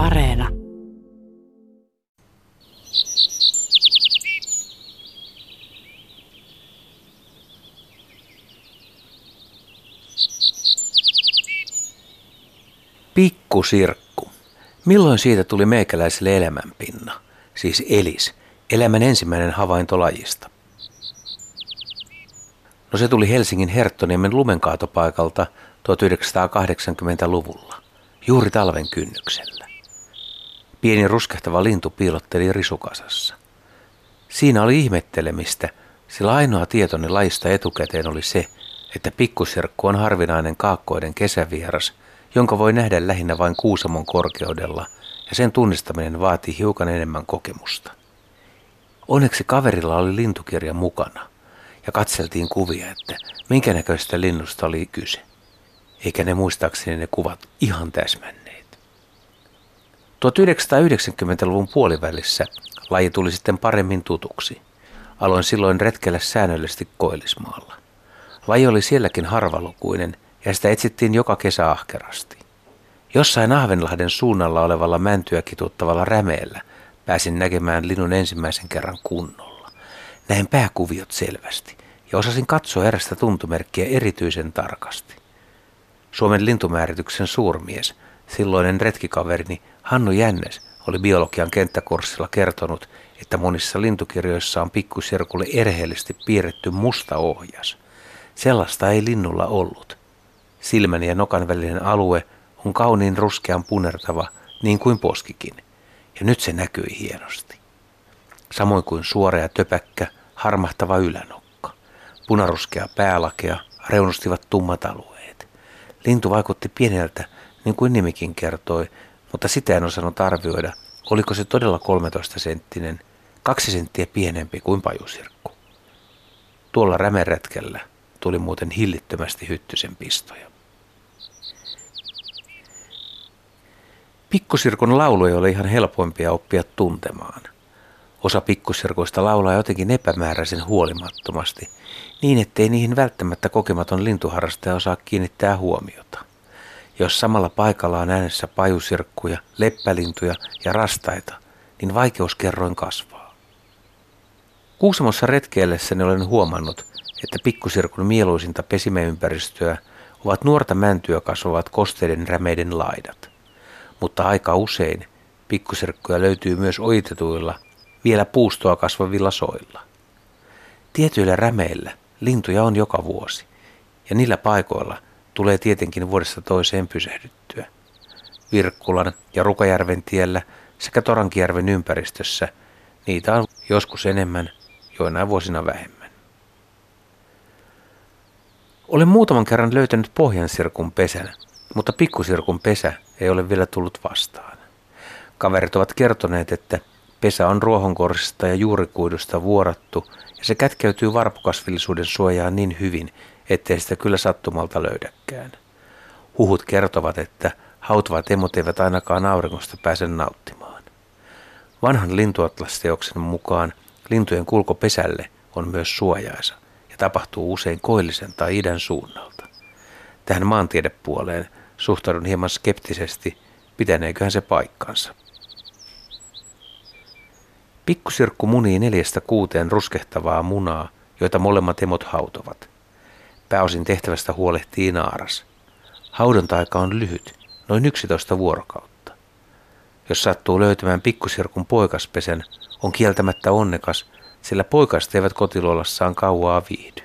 Areena. Pikkusirkku. Milloin siitä tuli meikäläiselle elämänpinna, siis elis, elämän ensimmäinen havainto lajista? No se tuli Helsingin Herttoniemen lumenkaatopaikalta 1980-luvulla, juuri talven kynnyksellä. Pieni ruskehtava lintu piilotteli risukasassa. Siinä oli ihmettelemistä, sillä ainoa tietoni lajista etukäteen oli se, että pikkusirkku on harvinainen kaakkoiden kesävieras, jonka voi nähdä lähinnä vain Kuusamon korkeudella, ja sen tunnistaminen vaatii hiukan enemmän kokemusta. Onneksi kaverilla oli lintukirja mukana, ja katseltiin kuvia, että minkä näköistä linnusta oli kyse. Eikä ne muistaakseni ne kuvat ihan täsmänneet. 1990-luvun puolivälissä laji tuli sitten paremmin tutuksi. Aloin silloin retkellä säännöllisesti Koillismaalla. Laji oli sielläkin harvalukuinen ja sitä etsittiin joka kesä ahkerasti. Jossain Ahvenlahden suunnalla olevalla mäntyä kituttavalla rämeellä pääsin näkemään linnun ensimmäisen kerran kunnolla. Näin pääkuviot selvästi ja osasin katsoa erästä tuntomerkkiä erityisen tarkasti. Suomen lintumäärityksen suurmies, silloinen retkikaverini Hannu Jännes, oli biologian kenttäkurssilla kertonut, että monissa lintukirjoissa on pikkusirkulle erheellisesti piirretty musta ohjas. Sellaista ei linnulla ollut. Silmän ja nokan välinen alue on kauniin ruskean punertava, niin kuin poskikin, ja nyt se näkyi hienosti. Samoin kuin suora ja töpäkkä, harmahtava ylänokka. Punaruskea päälakea reunustivat tummat alueet. Lintu vaikutti pieneltä, niin kuin nimikin kertoi, mutta sitä en osannut arvioida, oliko se todella 13 senttinen, kaksi senttiä pienempi kuin pajusirkku. Tuolla rämeretkellä tuli muuten hillittömästi hyttysen pistoja. Pikkusirkun laulu ei ole ihan helpoimpia oppia tuntemaan. Osa pikkusirkoista laulaa jotenkin epämääräisen huolimattomasti, niin ettei niihin välttämättä kokematon lintuharrastaja osaa kiinnittää huomiota. Jos samalla paikalla on äänessä pajusirkkuja, leppälintuja ja rastaita, niin vaikeuskerroin kasvaa. Kuusamossa retkeillessäni olen huomannut, että pikkusirkun mieluisinta pesimäympäristöä ovat nuorta mäntyä kasvavat kosteiden rämeiden laidat. Mutta aika usein pikkusirkkuja löytyy myös ojitetuilla, vielä puustoa kasvavilla soilla. Tietyillä rämeillä lintuja on joka vuosi, ja niillä paikoilla tulee tietenkin vuodesta toiseen pysähdyttyä. Virkkulan ja Rukajärven tiellä sekä Torankijärven ympäristössä niitä on joskus enemmän, joinain vuosina vähemmän. Olen muutaman kerran löytänyt pohjansirkun pesän, mutta pikkusirkun pesä ei ole vielä tullut vastaan. Kaverit ovat kertoneet, että pesä on ruohonkorsista ja juurikuidusta vuorattu ja se kätkeytyy varpukasvillisuuden suojaan niin hyvin, ettei sitä kyllä sattumalta löydäkään. Huhut kertovat, että hautuvat emot eivät ainakaan auringosta pääse nauttimaan. Vanhan lintuatlasteoksen mukaan lintujen kulko pesälle on myös suojaisa tapahtuu usein koillisen tai idän suunnalta. Tähän maantiedepuoleen suhtaudun hieman skeptisesti, pitäneeköhän se paikkansa. Pikkusirkku munii neljästä kuuteen ruskehtavaa munaa, joita molemmat emot hautovat. Pääosin tehtävästä huolehtii naaras. Haudonta-aika on lyhyt, noin 11 vuorokautta. Jos sattuu löytämään pikkusirkun poikaspesän, on kieltämättä onnekas, sillä poikaiset eivät kotiluolassaan kauaa viihdy.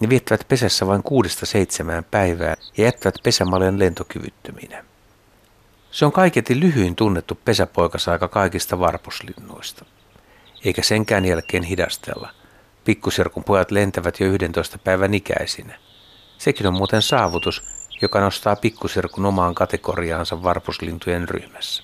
Ne viettävät pesässä vain kuudesta seitsemään päivää ja jättävät pesämaljan lentokyvyttöminä. Se on kaiketi lyhyin tunnettu pesäpoikasaika kaikista varpuslinnuista. Eikä senkään jälkeen hidastella. Pikkusirkun pojat lentävät jo 11 päivän ikäisinä. Sekin on muuten saavutus, joka nostaa pikkusirkun omaan kategoriaansa varpuslintujen ryhmässä.